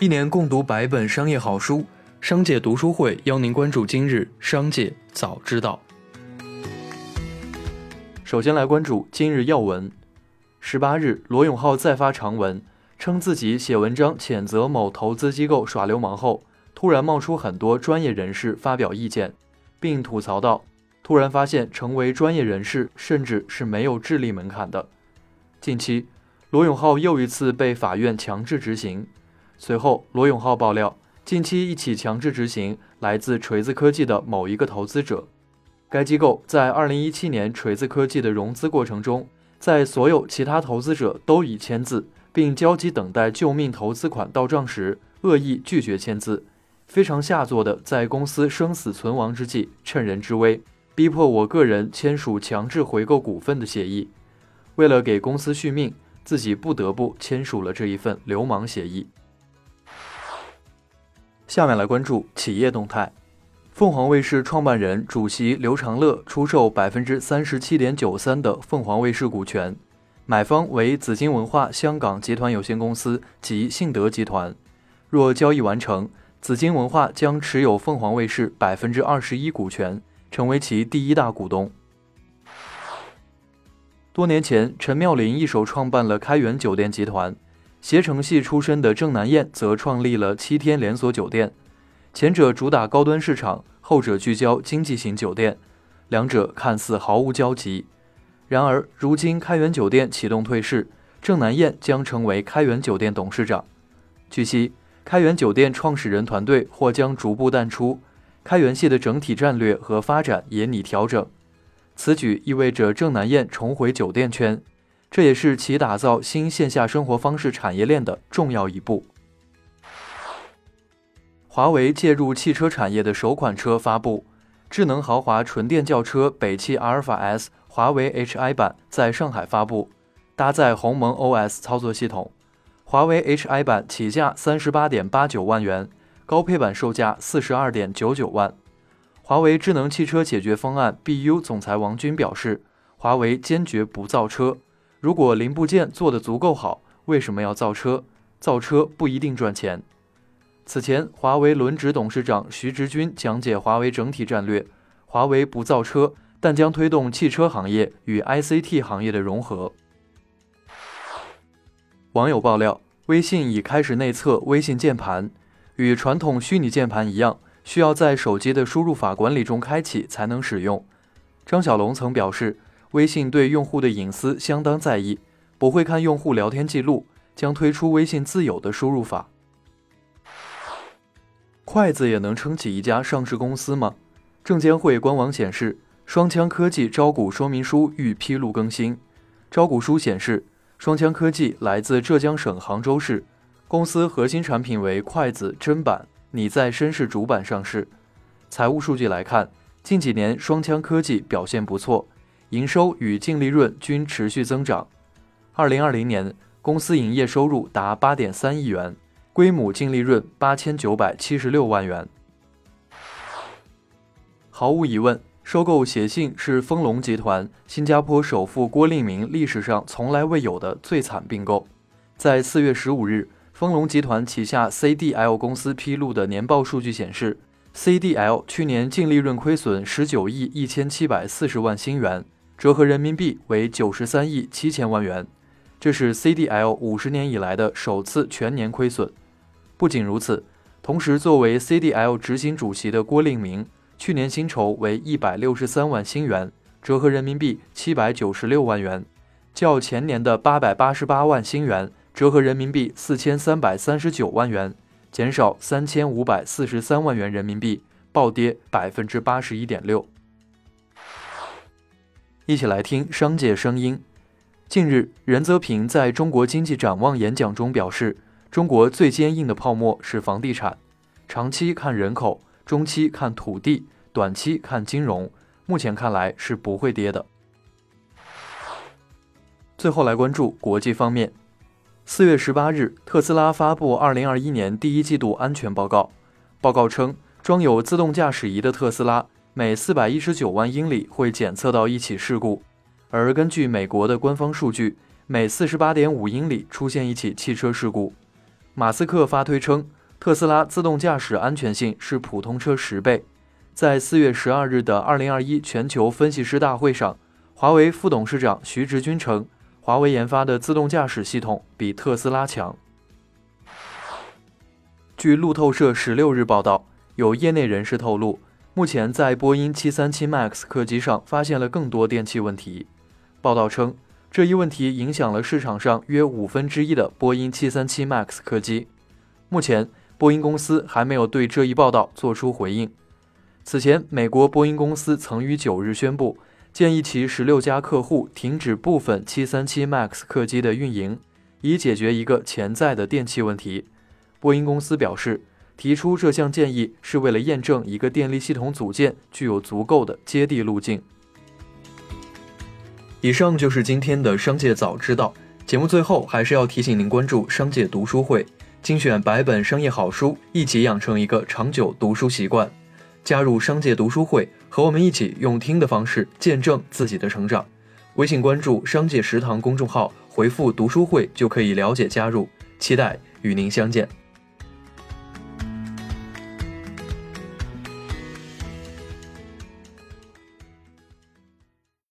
一年共读百本商业好书，商界读书会邀您关注今日商界早知道。首先来关注今日要闻。十八日，罗永浩再发长文，称自己写文章谴责某投资机构耍流氓后，突然冒出很多专业人士发表意见，并吐槽道：“突然发现成为专业人士，甚至是没有智力门槛的。”近期，罗永浩又一次被法院强制执行。随后，罗永浩爆料，近期一起强制执行来自锤子科技的某一个投资者。该机构在2017年锤子科技的融资过程中，在所有其他投资者都已签字并焦急等待救命投资款到账时，恶意拒绝签字，非常下作的在公司生死存亡之际趁人之危，逼迫我个人签署强制回购股份的协议。为了给公司续命，自己不得不签署了这一份流氓协议。下面来关注企业动态。凤凰卫视创办人、主席刘长乐出售百分之三十七点九三的凤凰卫视股权，买方为紫金文化香港集团有限公司及信德集团。若交易完成，紫金文化将持有凤凰卫视百分之二十一股权，成为其第一大股东。多年前，陈妙林一手创办了开元酒店集团。携程系出身的郑南燕则创立了七天连锁酒店，前者主打高端市场，后者聚焦经济型酒店，两者看似毫无交集。然而，如今开元酒店启动退市，郑南燕将成为开元酒店董事长。据悉，开元酒店创始人团队或将逐步淡出，开元系的整体战略和发展也拟调整。此举意味着郑南燕重回酒店圈。这也是其打造新线下生活方式产业链的重要一步。华为介入汽车产业的首款车发布，智能豪华纯电轿车北汽阿尔法 S 华为 Hi 版在上海发布，搭载鸿蒙 OS 操作系统。华为 Hi 版起价三十八点八九万元，高配版售价四十二点九九万。华为智能汽车解决方案 BU 总裁王军表示，华为坚决不造车。如果零部件做得足够好，为什么要造车？造车不一定赚钱。此前，华为轮值董事长徐直军讲解华为整体战略：华为不造车，但将推动汽车行业与 ICT 行业的融合。网友爆料，微信已开始内测微信键盘，与传统虚拟键盘一样，需要在手机的输入法管理中开启才能使用。张小龙曾表示。微信对用户的隐私相当在意，不会看用户聊天记录，将推出微信自有的输入法。筷子也能撑起一家上市公司吗？证监会官网显示，双枪科技招股说明书欲披露更新。招股书显示，双枪科技来自浙江省杭州市，公司核心产品为筷子砧板，拟在深市主板上市。财务数据来看，近几年双枪科技表现不错。营收与净利润均持续增长。二零二零年，公司营业收入达八点三亿元，归母净利润八千九百七十六万元。毫无疑问，收购协信是丰隆集团新加坡首富郭令明历史上从来未有的最惨并购。在四月十五日，丰隆集团旗下 CDL 公司披露的年报数据显示，CDL 去年净利润亏损十九亿一千七百四十万新元。折合人民币为九十三亿七千万元，这是 CDL 五十年以来的首次全年亏损。不仅如此，同时作为 CDL 执行主席的郭令明，去年薪酬为一百六十三万新元，折合人民币七百九十六万元，较前年的八百八十八万新元，折合人民币四千三百三十九万元，减少三千五百四十三万元人民币，暴跌百分之八十一点六。一起来听商界声音。近日，任泽平在中国经济展望演讲中表示，中国最坚硬的泡沫是房地产，长期看人口，中期看土地，短期看金融，目前看来是不会跌的。最后来关注国际方面。四月十八日，特斯拉发布二零二一年第一季度安全报告，报告称，装有自动驾驶仪的特斯拉。每四百一十九万英里会检测到一起事故，而根据美国的官方数据，每四十八点五英里出现一起汽车事故。马斯克发推称，特斯拉自动驾驶安全性是普通车十倍。在四月十二日的二零二一全球分析师大会上，华为副董事长徐直军称，华为研发的自动驾驶系统比特斯拉强。据路透社十六日报道，有业内人士透露，目前在波音七三七 MAX 客机上发现了更多电气问题。报道称，这一问题影响了市场上约五分之一的波音七三七 MAX 客机。目前，波音公司还没有对这一报道作出回应。此前，美国波音公司曾于九日宣布，建议其十六家客户停止部分七三七 MAX 客机的运营，以解决一个潜在的电气问题。波音公司表示，提出这项建议是为了验证一个电力系统组件具有足够的接地路径。以上就是今天的商界早知道节目。最后，还是要提醒您关注商界读书会，精选百本商业好书，一起养成一个长久读书习惯。加入商界读书会，和我们一起用听的方式见证自己的成长。微信关注“商界食堂”公众号，回复“读书会”就可以了解加入。期待与您相见。